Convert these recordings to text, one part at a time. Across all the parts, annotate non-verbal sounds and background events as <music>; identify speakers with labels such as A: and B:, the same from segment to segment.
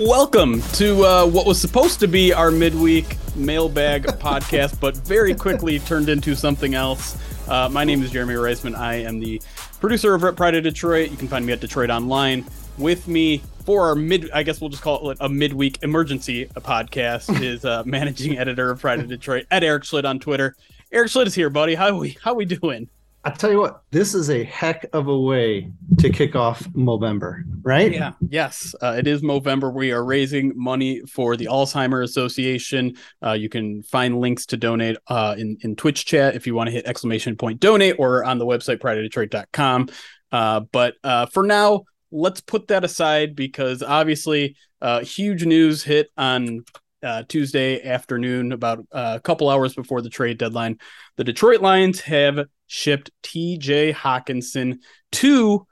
A: Welcome to uh, what was supposed to be our midweek mailbag <laughs> podcast, but very quickly turned into something else. Uh, my name is Jeremy Reisman. I am the producer of Rep Pride of Detroit. You can find me at DetroitOnLion. With me for our mid, I guess we'll just call it a midweek emergency podcast, <laughs> is uh, managing editor of Pride of Detroit at Eric Schlitt on Twitter. Eric Schlitt is here, buddy. How we how we doing?
B: I tell you what, this is a heck of a way to kick off Movember, right?
A: Yeah, yes, uh, it is Movember. We are raising money for the Alzheimer Association. Uh, you can find links to donate uh, in in Twitch chat if you want to hit exclamation point donate or on the website prideofdetroit.com. Uh, but uh, for now, let's put that aside because obviously, uh, huge news hit on uh, Tuesday afternoon, about uh, a couple hours before the trade deadline. The Detroit Lions have shipped TJ Hockenson to,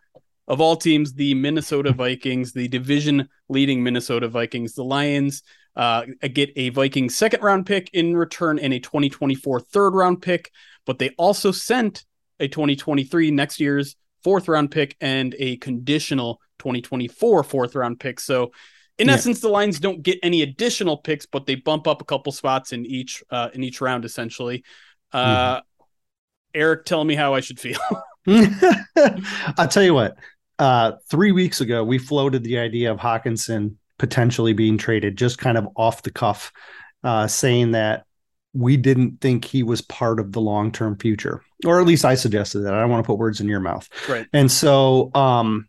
A: of all teams, the Minnesota Vikings, the division leading Minnesota Vikings. The Lions uh, get a Vikings second round pick in return and a 2024 third round pick, but they also sent a 2023 next year's fourth round pick and a conditional 2024 fourth round pick. So, in yeah. essence, the Lions don't get any additional picks, but they bump up a couple spots in each uh, in each round, essentially. Uh, mm-hmm. Eric telling me how I should feel. <laughs> <laughs>
B: I'll tell you what. Uh, three weeks ago, we floated the idea of Hockenson potentially being traded, just kind of off the cuff, uh, saying that we didn't think he was part of the long term future, or at least I suggested that. I don't want to put words in your mouth.
A: Right.
B: And so, um,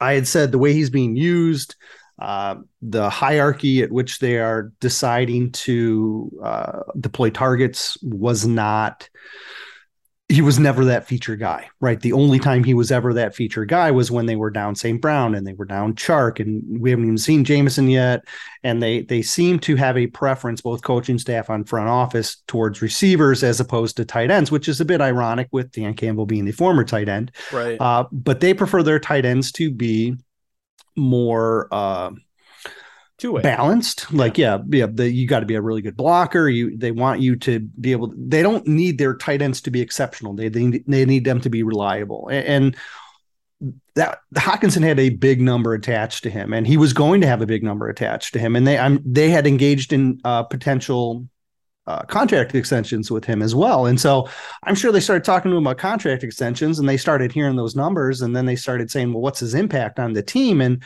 B: I had said the way he's being used, uh, the hierarchy at which they are deciding to uh, deploy targets was not he was never that feature guy, right? The only time he was ever that feature guy was when they were down St. Brown and they were down Chark, and we haven't even seen Jameson yet. And they they seem to have a preference, both coaching staff on front office, towards receivers as opposed to tight ends, which is a bit ironic with Dan Campbell being the former tight end.
A: Right.
B: Uh, but they prefer their tight ends to be more. Uh,
A: two-way.
B: balanced. Like yeah yeah the, you got to be a really good blocker. You they want you to be able to, they don't need their tight ends to be exceptional. They they, they need them to be reliable. And, and that Hockenson had a big number attached to him, and he was going to have a big number attached to him, and they I'm, they had engaged in uh, potential uh, contract extensions with him as well, and so I'm sure they started talking to him about contract extensions, and they started hearing those numbers, and then they started saying, well, what's his impact on the team, and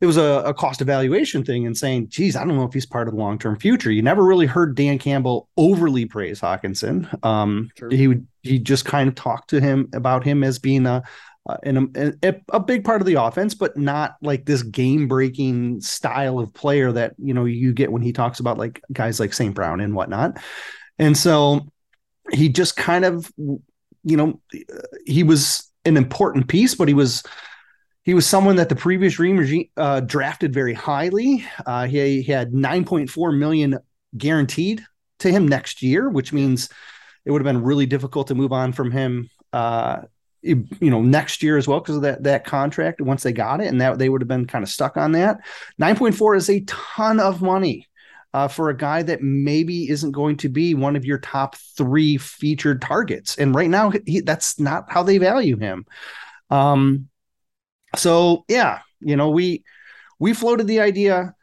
B: it was a, a, cost evaluation thing and saying, geez, I don't know if he's part of the long term future. You never really heard Dan Campbell overly praise Hockenson. Um, he would he just kind of talked to him about him as being a uh, a, a, a big part of the offense, but not like this game breaking style of player that you know you get when he talks about like guys like St. Brown and whatnot. And so he just kind of, you know, he was an important piece, but he was he was someone that the previous regime uh, drafted very highly. Uh, he, he, had 9.4 million guaranteed to him next year, which means it would have been really difficult to move on from him. Uh, you know, next year as well because of that that contract. Once they got it, and that they would have been kind of stuck on that. 9.4 is a ton of money. uh, for a guy that maybe isn't going to be one of your top three featured targets. And right now, he, that's not how they value him. Um, so yeah, you know, we we floated the idea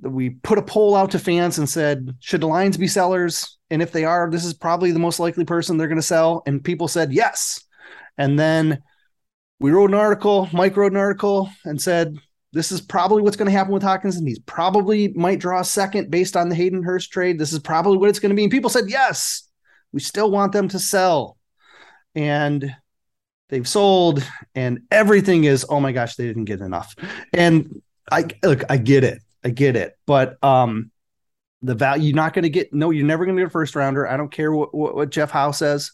B: that we put a poll out to fans and said, should the Lions be sellers? And if they are, this is probably the most likely person they're going to sell. And people said yes. And then we wrote an article, Mike wrote an article and said, this is probably what's going to happen with Hockenson. He's probably might draw a second based on the Hayden Hurst trade. This is probably what it's going to be. And people said, yes, we still want them to sell. And they've sold, and everything is, oh my gosh, they didn't get enough. And I look, I get it. I get it. But um the value you're not going to get no, you're never going to get a first rounder. I don't care what, what, what Jeff Howe says.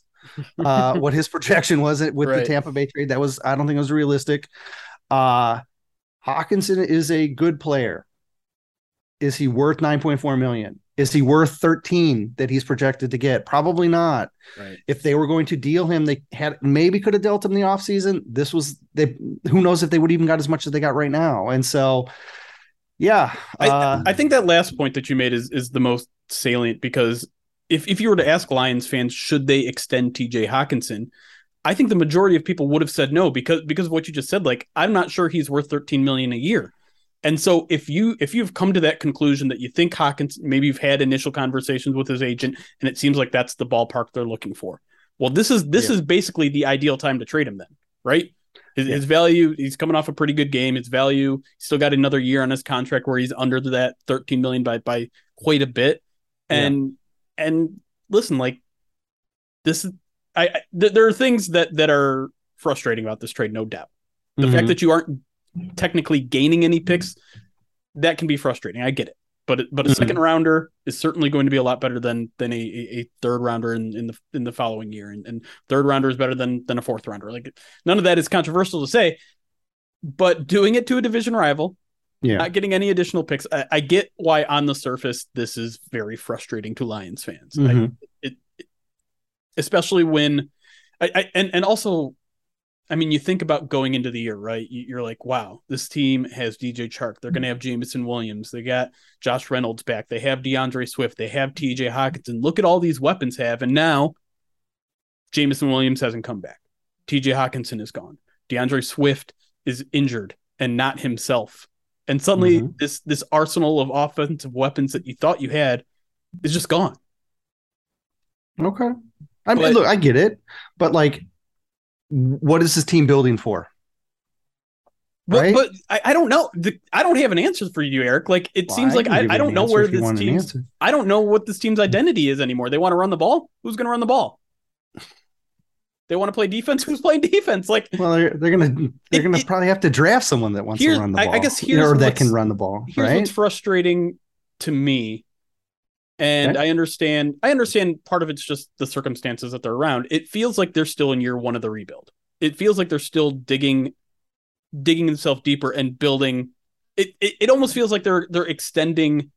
B: Uh, what his projection was it with right. the Tampa Bay trade. That was I don't think it was realistic. Uh Hockenson is a good player. Is he worth 9.4 million? Is he worth 13 that he's projected to get? Probably not. Right. If they were going to deal him, they had maybe could have dealt him the offseason. This was they who knows if they would even got as much as they got right now. And so yeah.
A: Uh, I, I think that last point that you made is is the most salient because if, if you were to ask Lions fans, should they extend TJ Hockenson? I think the majority of people would have said no because because of what you just said. Like, I'm not sure he's worth 13 million a year. And so if you if you've come to that conclusion that you think Hawkins maybe you've had initial conversations with his agent and it seems like that's the ballpark they're looking for. Well, this is this yeah. is basically the ideal time to trade him then, right? His, yeah. his, value, he's coming off a pretty good game. His value, still got another year on his contract where he's under that 13 million by by quite a bit. And yeah. And listen, like this is I, I th- there are things that that are frustrating about this trade, no doubt. The mm-hmm. fact that you aren't technically gaining any picks, that can be frustrating. I get it. But but a mm-hmm. second rounder is certainly going to be a lot better than than a, a third rounder in, in the in the following year. And, and third rounder is better than than a fourth rounder. Like none of that is controversial to say. But doing it to a division rival, yeah. not getting any additional picks, I, I get why on the surface this is very frustrating to Lions fans. Mm-hmm. I, it, it, especially when I, I and and also I mean, you think about going into the year, right? You're like, wow, this team has DJ Chark. They're going to have Jameson Williams. They got Josh Reynolds back. They have DeAndre Swift. They have TJ Hockenson. Look at all these weapons have. And now Jameson Williams hasn't come back. TJ Hockenson is gone. DeAndre Swift is injured and not himself. And suddenly mm-hmm. this this arsenal of offensive weapons that you thought you had is just gone.
B: Okay. I mean, but, look, I get it, but like what is this team building for?
A: Right? But, but I, I, don't know. The, I don't have an answer for you, Eric. Like it well, seems I like I, I don't know where this team. I don't know what this team's identity is anymore. They want to run the ball. Who's going to run the ball? They want to play defense. <laughs> Who's playing defense? Like,
B: well, they're, they're gonna they're it, gonna it, probably have to draft someone that wants to run the ball. I,
A: guess
B: here's or that can run the ball.
A: Here's
B: right?
A: what's frustrating to me and okay. I understand I understand part of it's just the circumstances that they're around. It feels like they're still in year one of the rebuild. It feels like they're still digging digging themselves deeper and building it, it it almost feels like they're they're extending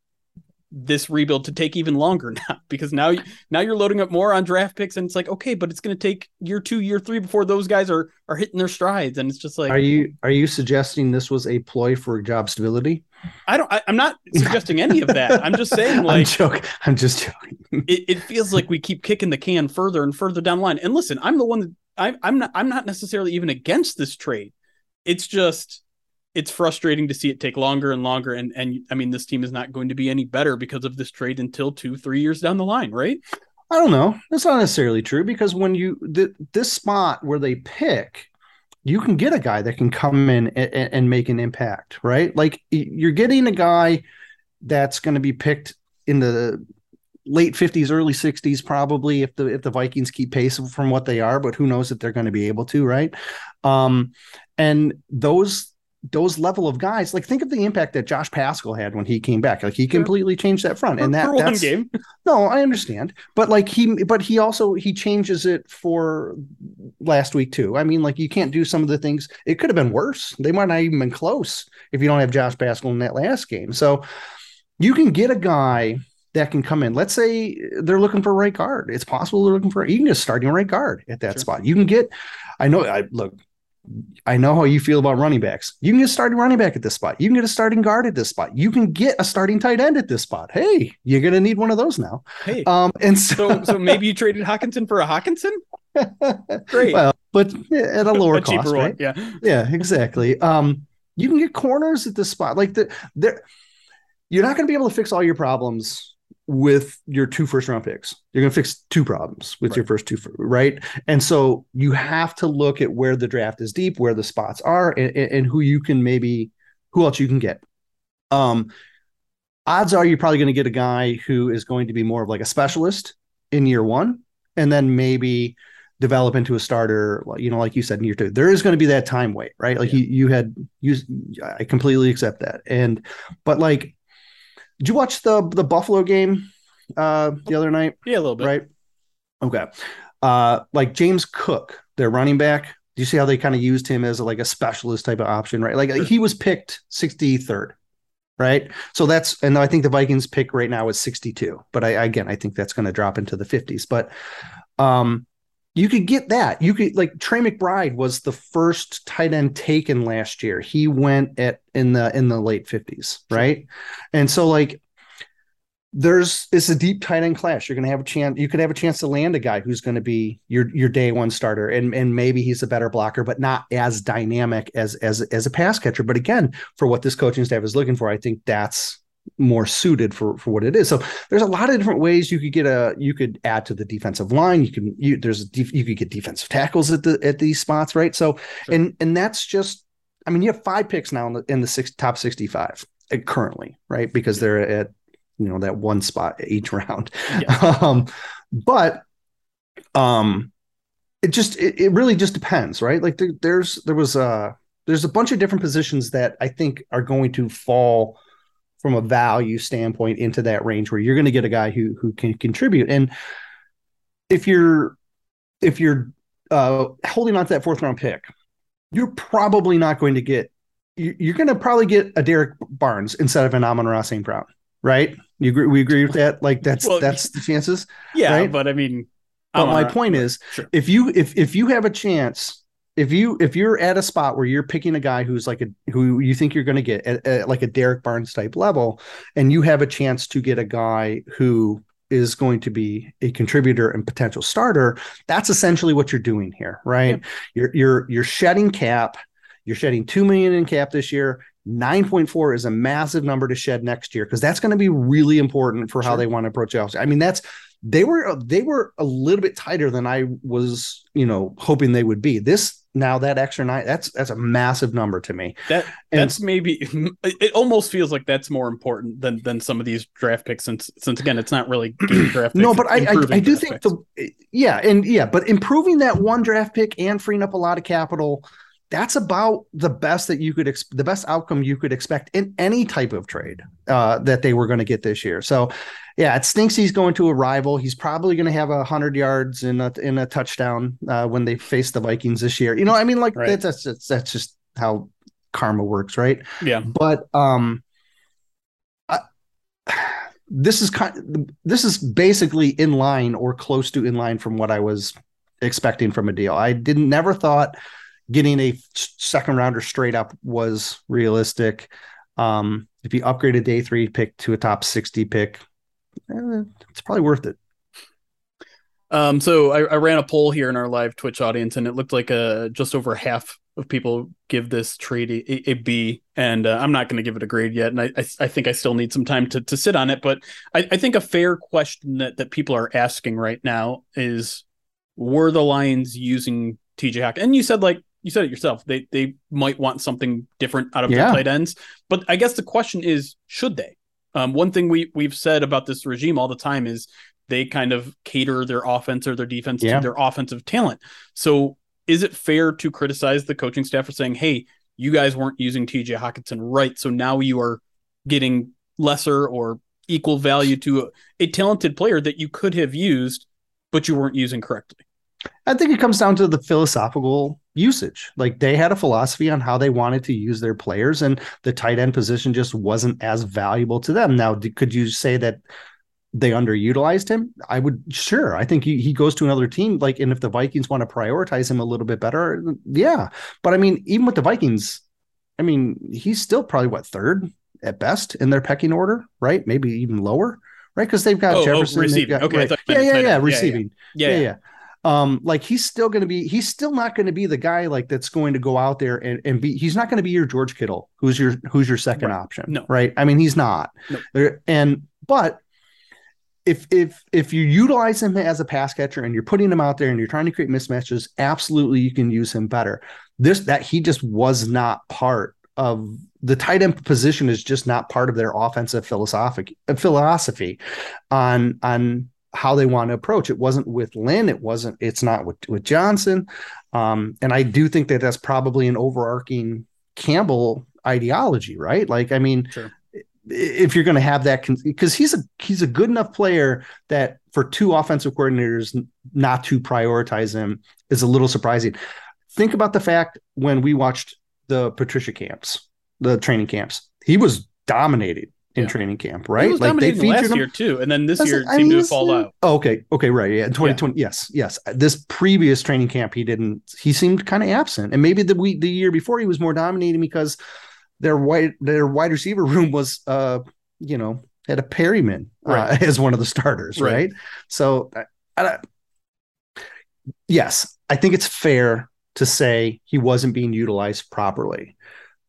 A: this rebuild to take even longer <laughs> now because now now you're loading up more on draft picks and it's like okay but it's going to take year 2 year 3 before those guys are are hitting their strides and it's just like
B: Are you are you suggesting this was a ploy for job stability?
A: I don't I, am not suggesting any of that. I'm just saying <laughs> like I'm,
B: joking. I'm just joking.
A: it, it feels like we keep kicking the can further and further down the line. And listen, I'm the one that I I'm not I'm not necessarily even against this trade. It's just it's frustrating to see it take longer and longer. And and I mean, this team is not going to be any better because of this trade until two, three years down the line, right?
B: I don't know. That's not necessarily true because when you th- this spot where they pick, you can get a guy that can come in and, and make an impact, right? Like you're getting a guy that's going to be picked in the late 50s early 60s probably if the if the vikings keep pace from what they are but who knows if they're going to be able to right um and those those level of guys, like think of the impact that Josh Paschal had when he came back. Like he completely changed that front, and that for that's game. No, I understand, but like he, but he also he changes it for last week too. I mean, like you can't do some of the things. It could have been worse. They might not even been close if you don't have Josh Paschal in that last game. So you can get a guy that can come in. Let's say they're looking for right guard. It's possible they're looking for you can just starting right guard at that sure. spot. You can get. I know. I look I know how you feel about running backs. You can get a starting running back at this spot. You can get a starting guard at this spot. You can get a starting tight end at this spot. Hey, you're going to need one of those now.
A: Hey,
B: Um, and so,
A: so so maybe you traded Hockenson for a Hockenson? <laughs> Great.
B: well, but at a <laughs> lower
A: a cheaper
B: cost,
A: one.
B: right?
A: Yeah.
B: Yeah, exactly. Um, you can get corners at this spot. Like the there, you're not going to be able to fix all your problems with your two first round picks. You're going to fix two problems with your first two, right? And so you have to look at where the draft is deep, where the spots are, and, and and who you can maybe, who else you can get. Um, odds are you're probably going to get a guy who is going to be more of like a specialist in year one, and then maybe develop into a starter. You know, like you said in year two, there is going to be that time wait, right? Like
A: Yeah.
B: you, you had you. I completely accept that, and but like, did you watch the the Buffalo game uh the other night?
A: Yeah, a little bit.
B: right? Okay. Uh, like James Cook, their running back. Do you see how they kind of used him as a, like a specialist type of option, right? Like he was picked 63rd, right? So that's and I think the Vikings pick right now is 62, but I again I think that's going to drop into the 50s. But um, you could get that. You could like Trey McBride was the first tight end taken last year. He went at in the in the late 50s, right? And so like there's it's a deep tight end class. You're going to have a chance. You could have a chance to land a guy who's going to be your your day one starter, and and maybe he's a better blocker, but not as dynamic as as as a pass catcher. But again, for what this coaching staff is looking for, I think that's more suited for for what it is. So there's a lot of different ways you could get a you could add to the defensive line. You can you there's a def, you could get defensive tackles at the at these spots, right? So
A: Sure.
B: and and that's just I mean you have five picks now in the in the six top 65 uh, currently, right? Because they're at you know that one spot each <laughs> round. Um, but um, it just it, it really just depends, right? Like there, there's there was a there's a bunch of different positions that I think are going to fall from a value standpoint into that range where you're going to get a guy who who can contribute. And if you're if you're uh, holding on to that fourth round pick, you're probably not going to get you- you're going to probably get a Derrick Barnes instead of an Amon-Ra St. Brown, right? You agree? We agree with that? Like that's
A: Well,
B: that's the chances.
A: Yeah,
B: Right?
A: but I mean,
B: But my point is,
A: Sure.
B: if you if if you have a chance, if you if you're at a spot where you're picking a guy who's like a who you think you're going to get at, at like a Derrick Barnes type level, and you have a chance to get a guy who is going to be a contributor and potential starter, that's essentially what you're doing here, right? You're you're you're shedding cap. You're shedding two million in cap this year. 9.4 is a massive number to shed next year because that's going to be really important for how they want to approach the it. I mean, that's they were they were a little bit tighter than I was, you know, hoping they would be. This now that extra nine, that's that's a massive number to me.
A: That
B: And-
A: that's maybe <laughs> it almost feels like that's more important than than some of these draft picks since since again it's not really game draft picks,
B: No, but I I, I do think
A: picks.
B: the yeah, and yeah, but improving that one draft pick and freeing up a lot of capital, that's about the best that you could ex- the best outcome you could expect in any type of trade uh, that they were going to get this year. So yeah, it stinks he's going to a rival. He's probably going to have a hundred yards in a in a touchdown uh, when they face the Vikings this year. You know, I mean, like
A: Right.
B: that's, that's that's just how karma works, right?
A: yeah
B: but um I, this is kind this is basically in line or close to in line from what I was expecting from a deal. I didn't never thought getting a second rounder straight up was realistic. Um, if you upgrade a day three pick to a top 60 pick, eh, it's probably worth it.
A: Um, so I, I ran a poll here in our live Twitch audience, and it looked like uh, just over half of people give this trade a, a, a B, and uh, I'm not going to give it a grade yet, and I, I I think I still need some time to to sit on it. But I, I think a fair question that that people are asking right now is, were the Lions using TJ Hack? And you said like you said it yourself, they they might want something different out of
B: Yeah.
A: their tight ends, but I guess the question is, should they? Um, one thing we we've said about this regime all the time is they kind of cater their offense or their defense
B: Yeah.
A: to their offensive talent. So is it fair to criticize the coaching staff for saying, "Hey, you guys weren't using TJ Hockenson right, so now you are getting lesser or equal value to a, a talented player that you could have used, but you weren't using correctly."
B: I think it comes down to the philosophical usage. Like they had a philosophy on how they wanted to use their players, and the tight end position just wasn't as valuable to them. Now, could you say that they underutilized him, I would sure. I think he, he goes to another team. Like, and if the Vikings want to prioritize him a little bit better, yeah. But I mean, even with the Vikings, I mean, he's still probably what third at best in their pecking order, right? Maybe even lower, right? Because they've got
A: Oh, oh,
B: Jefferson. they've
A: receiving.
B: got-
A: Okay,
B: right. yeah, yeah, yeah,
A: end. Yeah, yeah.
B: receiving.
A: Yeah,
B: yeah,
A: yeah.
B: Um, like he's still going to be, he's still not going to be the guy like that's going to go out there and, and be. He's not going to be your George Kittle, who's your who's your second
A: Right.
B: option.
A: No.
B: right? I mean, he's not.
A: No.
B: And but if if if you utilize him as a pass catcher and you're putting him out there and you're trying to create mismatches, absolutely you can use him better. This that he just was not part of the tight end position is just not part of their offensive philosophic philosophy on on how they want to approach. It wasn't with Lynn. It wasn't. It's not with with Johnson. Um, and I do think that that's probably an overarching Campbell ideology, right? Like, I mean,
A: Sure.
B: if you're going to have that, because he's a he's a good enough player that for two offensive coordinators not to prioritize him is a little surprising. Think about the fact when we watched the Patricia camps, the training camps, he was dominating in
A: Yeah.
B: training camp,
A: He
B: right?
A: was
B: Like they featured
A: last
B: him.
A: year too, and then this year seemed
B: mean,
A: to fall out.
B: Oh, okay. Okay. Right. Yeah. In 2020. Yes. Yes. This previous training camp, he didn't, he seemed kind of absent. And maybe the week, the year before, he was more dominating because their wide, their wide receiver <laughs> room was, uh, you know, had a Perriman uh, <laughs> as one of the starters.
A: Right.
B: Right. So, I, I, yes, I think it's fair to say he wasn't being utilized properly,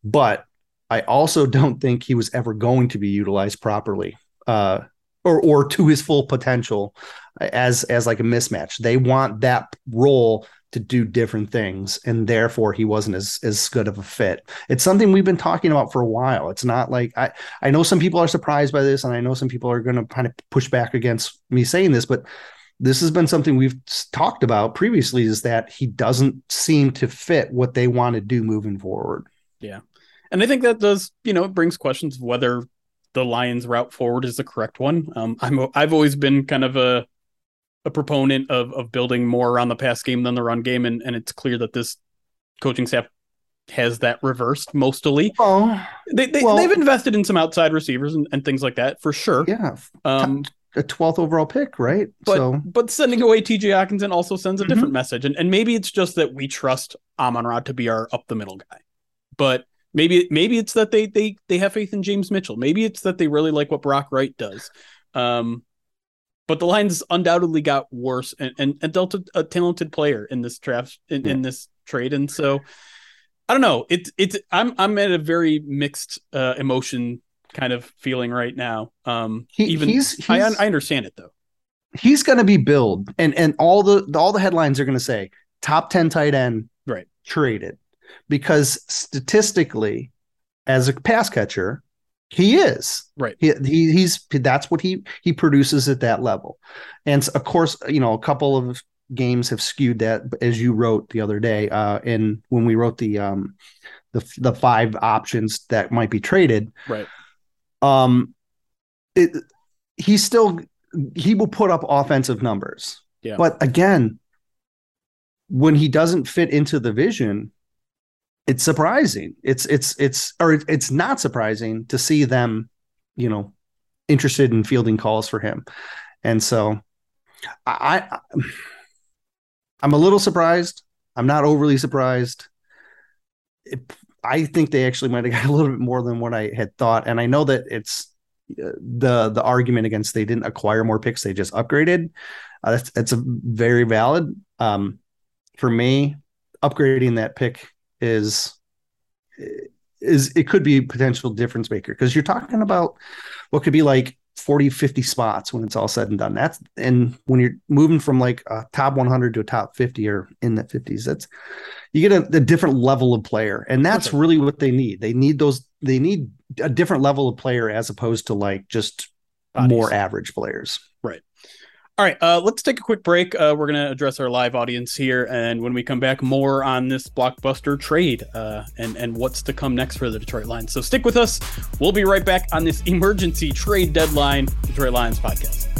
B: but I also don't think he was ever going to be utilized properly. Uh, or, or to his full potential as as like a mismatch. They want that role to do different things, and therefore he wasn't as as good of a fit. It's something we've been talking about for a while. It's not like I I know some people are surprised by this, and I know some people are going to kind of push back against me saying this, but this has been something we've talked about previously. Is that he doesn't seem to fit what they want to do moving forward.
A: And I think that does, you know, it brings questions of whether the Lions' route forward is the correct one. Um, I'm I've always been kind of a a proponent of of building more around the pass game than the run game, and and it's clear that this coaching staff has that reversed mostly.
B: Oh,
A: They, they
B: Well-
A: they've invested in some outside receivers and, and things like that for sure.
B: yeah,
A: Um,
B: a twelfth overall pick, right?
A: but
B: so
A: but sending away TJ Hockenson also sends a
B: Mhm.
A: different message, and and maybe it's just that we trust Amon Ra to be our up the middle guy, but maybe maybe it's that they they they have faith in James Mitchell. Maybe it's that they really like what Brock Wright does. Um, but the Lions undoubtedly got worse and and, and dealt a, a talented player in this draft in, in this trade, and so I don't know. It's it's I'm I'm at a very mixed uh, emotion kind of feeling right now. Um,
B: He-
A: even
B: he's-
A: I
B: he's-
A: I understand it though.
B: he's going to be billed and and all the all the headlines are going to say top 10 tight end
A: Right.
B: traded because statistically as a pass catcher he is
A: Right.
B: he, he he's that's what he he produces at that level and of course you know a couple of games have skewed that as you wrote the other day uh in when we wrote the um the the five options that might be traded
A: Right.
B: um it he still he will put up offensive numbers
A: Yeah.
B: but again when he doesn't fit into the vision it's surprising. It's it's it's or it- it's not surprising to see them you know interested in fielding calls for him. And so i, I i'm a little surprised. I'm not overly surprised. It, i think they actually might have got a little bit more than what i had thought. And i know that it's uh, the the argument against they didn't acquire more picks they just upgraded. Uh, that's that's a very valid um for me upgrading that pick is is it could be a potential difference maker because you're talking about what could be like 40 50 spots when it's all said and done. That's and when you're moving from like a top 100 to a top 50 or in the 50s that's you get a, a different level of player. And that's
A: Perfect.
B: really what they need. They need those they need a different level of player as opposed to like just
A: Bodies.
B: more average players
A: All right, uh, let's take a quick break. Uh, we're going to address our live audience here, and when we come back, more on this blockbuster trade uh, and and what's to come next for the Detroit Lions. So stick with us. We'll be right back on this emergency trade deadline Detroit Lions podcast.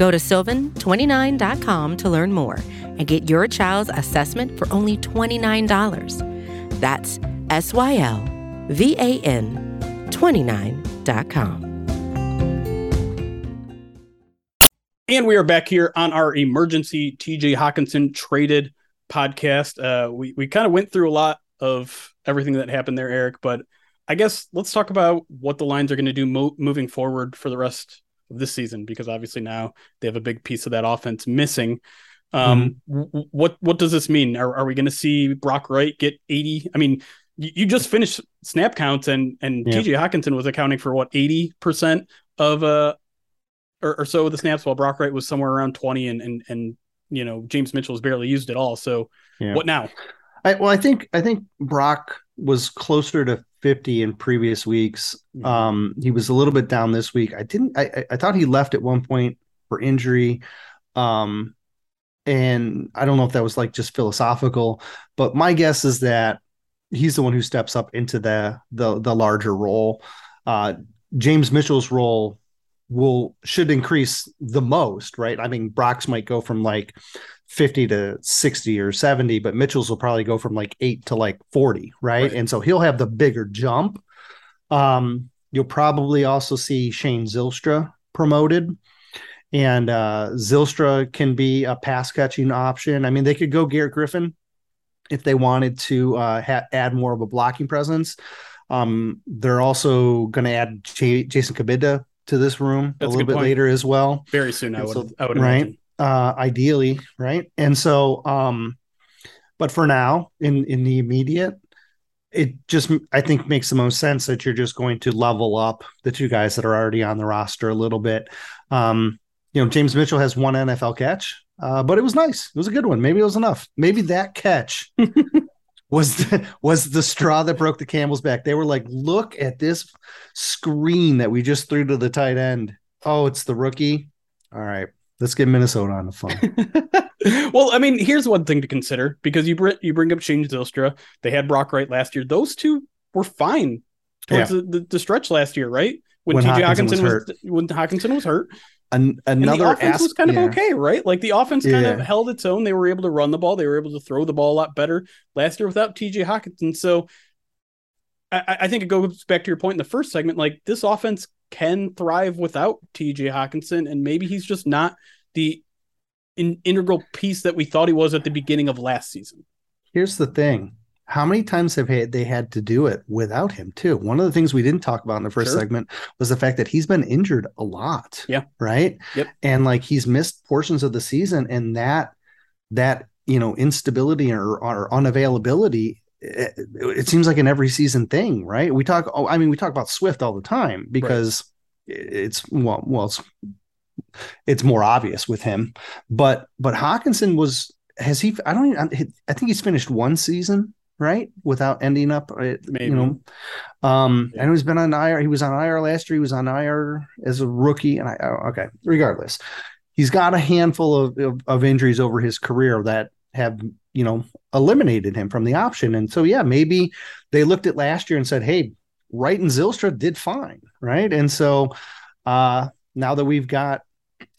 C: Go to sylvan29.com to learn more and get your child's assessment for only $29. That's S Y L V A N 29.com.
A: And we are back here on our emergency TJ Hockenson traded podcast. Uh, we we kind of went through a lot of everything that happened there, Eric. But I guess let's talk about what the lines are going to do mo- moving forward for the rest of this season, because obviously now they have a big piece of that offense missing. Um, mm-hmm. what what does this mean? Are, are we going to see Brock Wright get eighty? I mean, you, you just finished snap counts, and and yeah. TJ Hockenson was accounting for what eighty percent of uh or, or so of the snaps, while Brock Wright was somewhere around twenty, and and and you know James Mitchell was barely used at all. So yeah. what now?
B: I, well, I think I think Brock was closer to 50 in previous weeks. Mm-hmm. Um, he was a little bit down this week. I didn't. I, I thought he left at one point for injury. Um, and I don't know if that was like just philosophical, but my guess is that he's the one who steps up into the the the larger role. Uh, James Mitchell's role will should increase the most, right? I mean, Brock's might go from like 50 to 60 or 70, but Mitchell's will probably go from like eight to like 40, right? right. And so he'll have the bigger jump. Um, you'll probably also see Shane Zylstra promoted. And uh, Zylstra can be a pass catching option. I mean, they could go Garrett Griffin if they wanted to uh, ha- add more of a blocking presence. Um, they're also going to add J- Jason Cabinda to this room That's a little a bit point. later as well.
A: Very soon, I would, so, I would
B: right.
A: Imagine
B: uh, ideally, right? And so, um, but for now, in in the immediate, it just I think makes the most sense that you're just going to level up the two guys that are already on the roster a little bit. Um, you know, James Mitchell has one NFL catch, uh, but it was nice. It was a good one. Maybe it was enough. Maybe that catch <laughs> was the, was the straw that broke the camel's back. They were like, "Look at this screen that we just threw to the tight end. Oh, it's the rookie. All right, Let's get Minnesota on the
A: phone. <laughs> well, I mean, here's one thing to consider because you br- you bring up Shane Zylstra. They had Brock Wright last year. Those two were fine towards yeah. the, the, the, stretch last year, right? When, when TJ Hockenson, was, was when Hockenson was hurt.
B: An- another
A: and the offense was kind of yeah. okay, right? Like the offense kind yeah. of held its own. They were able to run the ball. They were able to throw the ball a lot better last year without TJ Hockenson. So I, I think it goes back to your point in the first segment. Like this offense can thrive without TJ Hockenson, and maybe he's just not the in, integral piece that we thought he was at the beginning of last season.
B: Here's the thing. How many times have they had to do it without him too? One of the things we didn't talk about in the first sure. segment was the fact that he's been injured a lot.
A: Yeah.
B: Right.
A: Yep.
B: And like he's missed portions of the season, and that that you know instability or, or unavailability it, it, seems like an every season thing, right? We talk. Oh, I mean, we talk about Swift all the time because right. it's well, well, it's it's more obvious with him. But but Hockenson was has he? I don't. Even, I think he's finished one season right without ending up. Uh, Maybe. You know, um, yeah. and he's been on IR. He was on IR last year. He was on IR as a rookie. And I oh, okay. Regardless, he's got a handful of, of, of injuries over his career that have you know eliminated him from the option. And so, yeah, maybe they looked at last year and said, hey, Wright and Zylstra did fine. Right. And so uh, now that we've got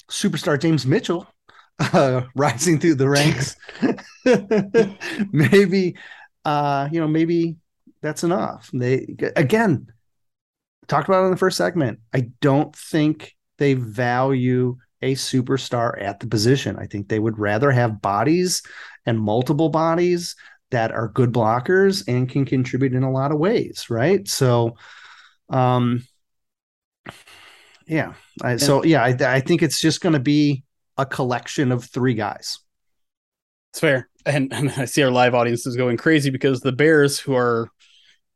B: superstar James Mitchell <laughs> uh, rising through the ranks, <laughs> maybe, uh, you know, maybe that's enough. They, again, talked about it in the first segment. I don't think they value a superstar at the position. I think they would rather have bodies and multiple bodies that are good blockers and can contribute in a lot of ways, right? So, um, yeah, I, so yeah, I, I think it's just going to be a collection of three guys.
A: It's fair, and, and I see our live audience is going crazy because the Bears, who are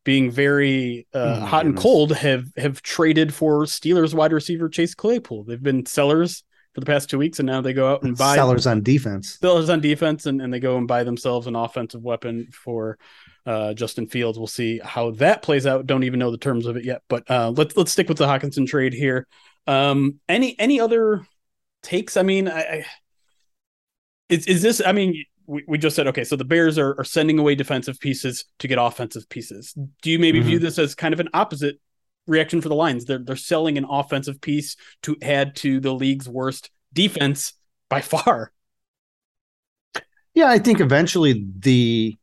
A: being very uh, oh hot goodness. and cold, have have traded for Steelers wide receiver Chase Claypool. They've been sellers for the past two weeks, and now they go out and buy
B: sellers on defense.
A: Sellers on defense, and, and they go and buy themselves an offensive weapon for uh, Justin Fields. We'll see how that plays out. Don't even know the terms of it yet, but uh, let's let's stick with the Hockenson trade here. Um, any any other takes? I mean, I, I is is this? I mean, we, we just said okay, so the Bears are, are sending away defensive pieces to get offensive pieces. Do you maybe mm-hmm. view this as kind of an opposite reaction for the Lions. They're they're selling an offensive piece to add to the league's worst defense by far.
B: Yeah, I think eventually the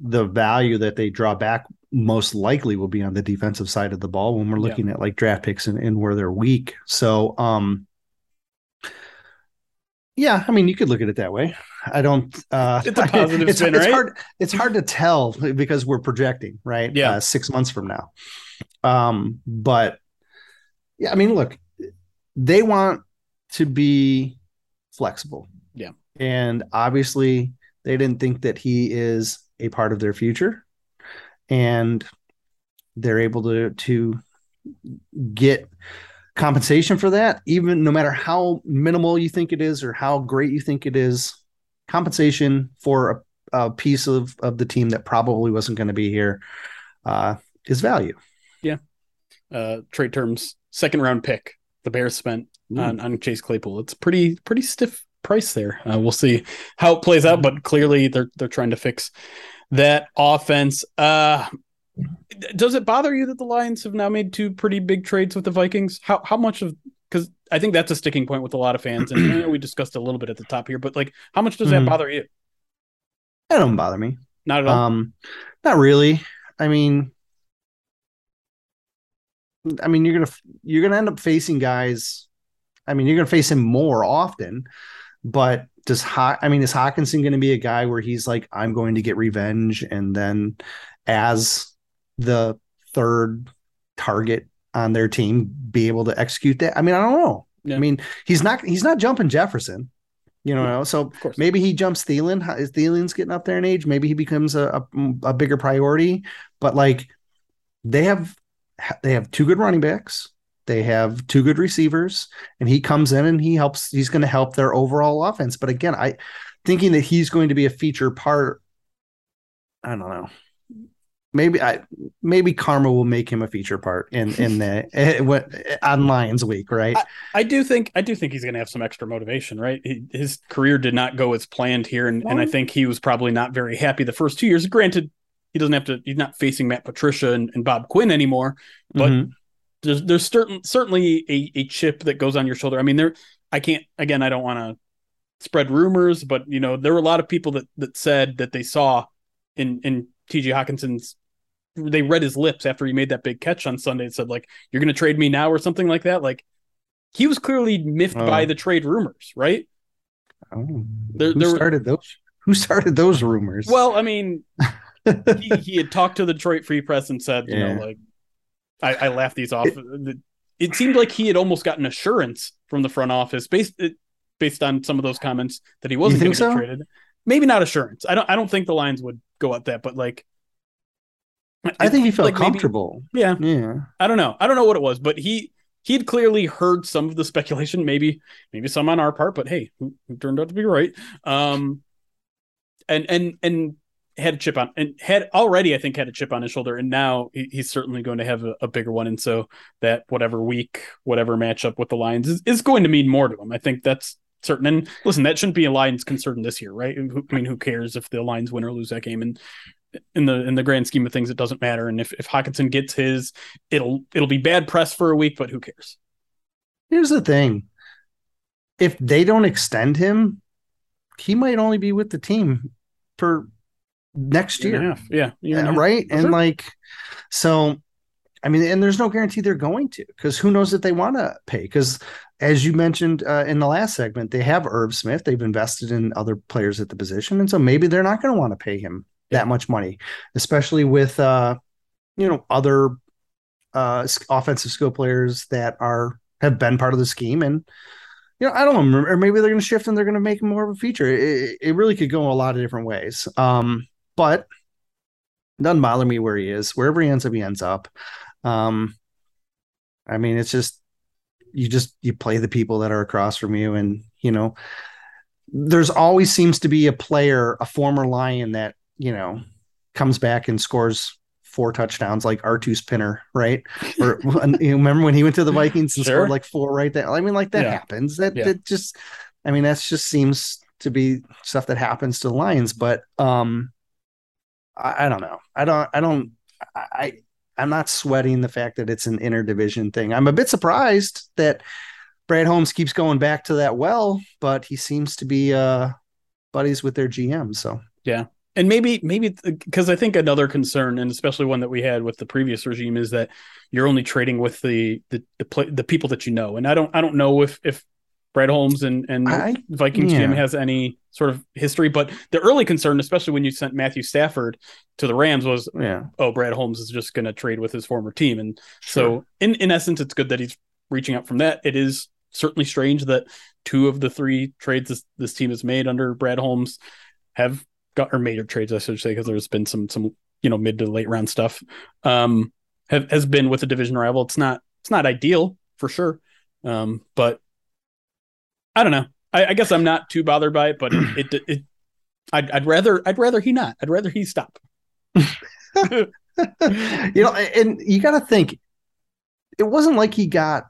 B: the value that they draw back most likely will be on the defensive side of the ball when we're looking yeah. at like draft picks and, and where they're weak. So um yeah, I mean, you could look at it that way. I don't. Uh,
A: it's a <laughs> positive
B: it's,
A: spin,
B: it's
A: right?
B: hard. It's hard to tell because we're projecting, right?
A: Yeah,
B: uh, six months from now. Um, but yeah, I mean, look, they want to be flexible.
A: Yeah.
B: And obviously, they didn't think that he is a part of their future. And they're able to to get compensation for that, even no matter how minimal you think it is or how great you think it is, compensation for a, a piece of, of the team that probably wasn't going to be here uh, is value.
A: Yeah. Uh, trade terms, second round pick. The Bears spent mm. on, on Chase Claypool. It's pretty pretty stiff price there. Uh, we'll see how it plays out, but clearly they're they're trying to fix that offense. Uh, does it bother you that the Lions have now made two pretty big trades with the Vikings? How how much of because I think that's a sticking point with a lot of fans, and we discussed a little bit at the top here, but like, how much does mm-hmm. that bother you?
B: That don't bother me.
A: Not at all.
B: Um, not really. I mean, I mean, you're gonna you're gonna end up facing guys. I mean, you're gonna face him more often, but does Ho- I mean, is Hockenson going to be a guy where he's like, I'm going to get revenge, and then as the third target on their team, be able to execute that? I mean, I don't know. Yeah. I mean, he's not he's not jumping Jefferson. You know, so maybe he jumps Thielen. Is Thielen's getting up there in age? Maybe he becomes a, a, a bigger priority. But like, they have they have two good running backs. They have two good receivers, and he comes in and he helps. He's going to help their overall offense. But again, I thinking that he's going to be a feature part. I don't know. Maybe I maybe karma will make him a feature part in in the <laughs> eh, on Lions Week, right? I,
A: I, do think I do think he's going to have some extra motivation, right? He, his career did not go as planned here, and, and I think he was probably not very happy the first two years. Granted, he doesn't have to. He's not facing Matt Patricia and, and Bob Quinn anymore. But mm-hmm. there's there's certain certainly a, a chip that goes on your shoulder. I mean, there. I can't. Again, I don't want to spread rumors, but you know, there were a lot of people that that said that they saw in in T.J. Hockenson's. They read his lips after he made that big catch on Sunday and said, like, "You're going to trade me now" or something like that. Like, he was clearly miffed oh. by the trade rumors, right?
B: Oh, there, who there started were, those? Who started those rumors?
A: Well, I mean, <laughs> he, he, had talked to the Detroit Free Press and said, you know, like I, I laughed these off. It, it, seemed like he had almost gotten assurance from the front office based based on some of those comments that he wasn't going to so? traded. Maybe not assurance. I don't. I don't think the Lions would go at that, but like.
B: I think he felt like comfortable.
A: Maybe, yeah,
B: yeah.
A: I don't know. I don't know what it was, but he he had clearly heard some of the speculation, maybe maybe some on our part, but hey, who, who turned out to be right. Um, and and and had a chip on and had already, I think, had a chip on his shoulder, and now he, he's certainly going to have a, a, bigger one. And so that whatever week, whatever matchup with the Lions is, is going to mean more to him. I think that's certain. And listen, that shouldn't be a Lions concern this year, right? I mean, who cares if the Lions win or lose that game? And in the in the grand scheme of things, it doesn't matter. And if if Hockenson gets his, it'll it'll be bad press for a week, but who cares?
B: Here's the thing: if they don't extend him, he might only be with the team for next year.
A: Yeah,
B: yeah, right. And, like, so I mean, and there's no guarantee they're going to because who knows if they want to pay. Because as you mentioned uh, in the last segment, they have Herb Smith. They've invested in other players at the position, and so maybe they're not going to want to pay him yeah. that much money, especially with uh, you know other uh, offensive skill players that are have been part of the scheme and you know, I don't know, or maybe they're going to shift and they're going to make more of a feature. It, it really could go a lot of different ways. Um, but doesn't bother me where he is. Wherever he ends up, he ends up. Um, I mean, it's just you just you play the people that are across from you, and you know, there's always seems to be a player, a former Lion that you know comes back and scores four touchdowns like Artose Pinner, right? <laughs> Or you remember when he went to the Vikings and sure. scored like four right there? I mean, like that yeah. happens. That, yeah. that just, I mean, that's just seems to be stuff that happens to the Lions. But um, I, I don't know. I don't. I don't. I. I'm not sweating the fact that it's an interdivision thing. I'm a bit surprised that Brad Holmes keeps going back to that well, but he seems to be uh buddies with their GM. So
A: yeah, and maybe maybe because I think another concern, and especially one that we had with the previous regime, is that you're only trading with the the the, the people that you know. And I don't I don't know if if Brad Holmes and and I, Vikings yeah. has any sort of history, but the early concern, especially when you sent Matthew Stafford to the Rams, was yeah. oh Brad Holmes is just going to trade with his former team, and sure. so in in essence, it's good that he's reaching out from that. It is certainly strange that two of the three trades this, this team has made under Brad Holmes have got or major trades, I should say, because there's been some some you know mid to late round stuff. Um, have has been with a division rival. It's not it's not ideal for sure. Um, but I don't know. I, I guess I'm not too bothered by it, but <clears throat> it it, it I'd, I'd rather I'd rather he not. I'd rather he stop. <laughs>
B: you know, and you got to think, it wasn't like he got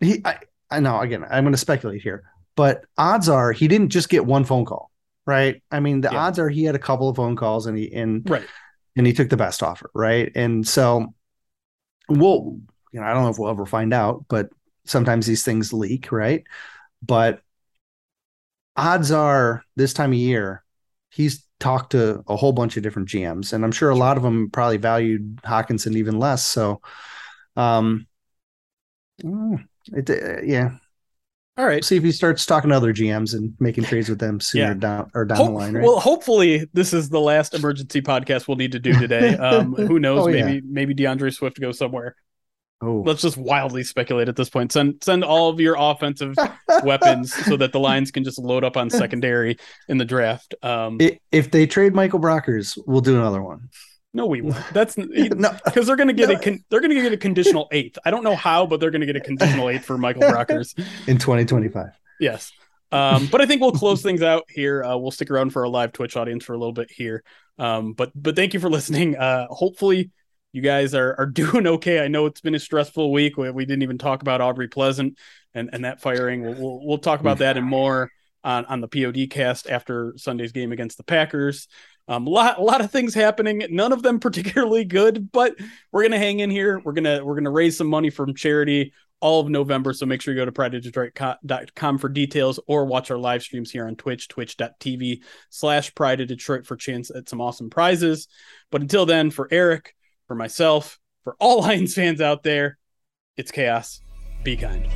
B: he. I, I know again. I'm going to speculate here, but odds are he didn't just get one phone call right? I mean, the yeah. odds are he had a couple of phone calls and he and
A: right
B: and he took the best offer, right? And so we'll, you know, I don't know if we'll ever find out, but sometimes these things leak, right? But odds are this time of year, he's talked to a whole bunch of different GMs, and I'm sure a lot of them probably valued Hockenson even less. So, um, mm, it, uh, yeah,
A: all right.
B: See if he starts talking to other GMs and making trades with them sooner yeah. down or down Hope, the line. Right?
A: Well, hopefully this is the last emergency podcast we'll need to do today. <laughs> Um, who knows? oh, maybe yeah. maybe DeAndre Swift goes somewhere. Oh. Let's just wildly speculate at this point. Send send all of your offensive <laughs> weapons so that the lines can just load up on <laughs> secondary in the draft. Um,
B: if they trade Michael Brockers, we'll do another one.
A: No, we won't. That's because <laughs> no, they're going to get no. a con- they're going to get a conditional eighth. I don't know how, but they're going to get a conditional eighth for Michael Brockers
B: in 2025.
A: Yes, um, but I think we'll close things out here. Uh, we'll stick around for our live Twitch audience for a little bit here. Um, but but thank you for listening. Uh, hopefully you guys are are <laughs> doing okay. I know it's been a stressful week. We, we didn't even talk about Aubrey Pleasant and and that firing. We'll we'll, we'll talk about that and more on on the POD cast after Sunday's game against the Packers. Um, a lot, a lot of things happening. None of them <laughs> particularly good, but we're gonna hang in here. We're gonna we're gonna raise some money from charity all of November. So make sure you go to prideofdetroit.com for details or watch our live streams here on Twitch, twitch.tv slash pride of Detroit for chance at some awesome prizes. But until then, for Eric, for myself, for all <laughs> Lions fans out there, it's chaos. Be kind.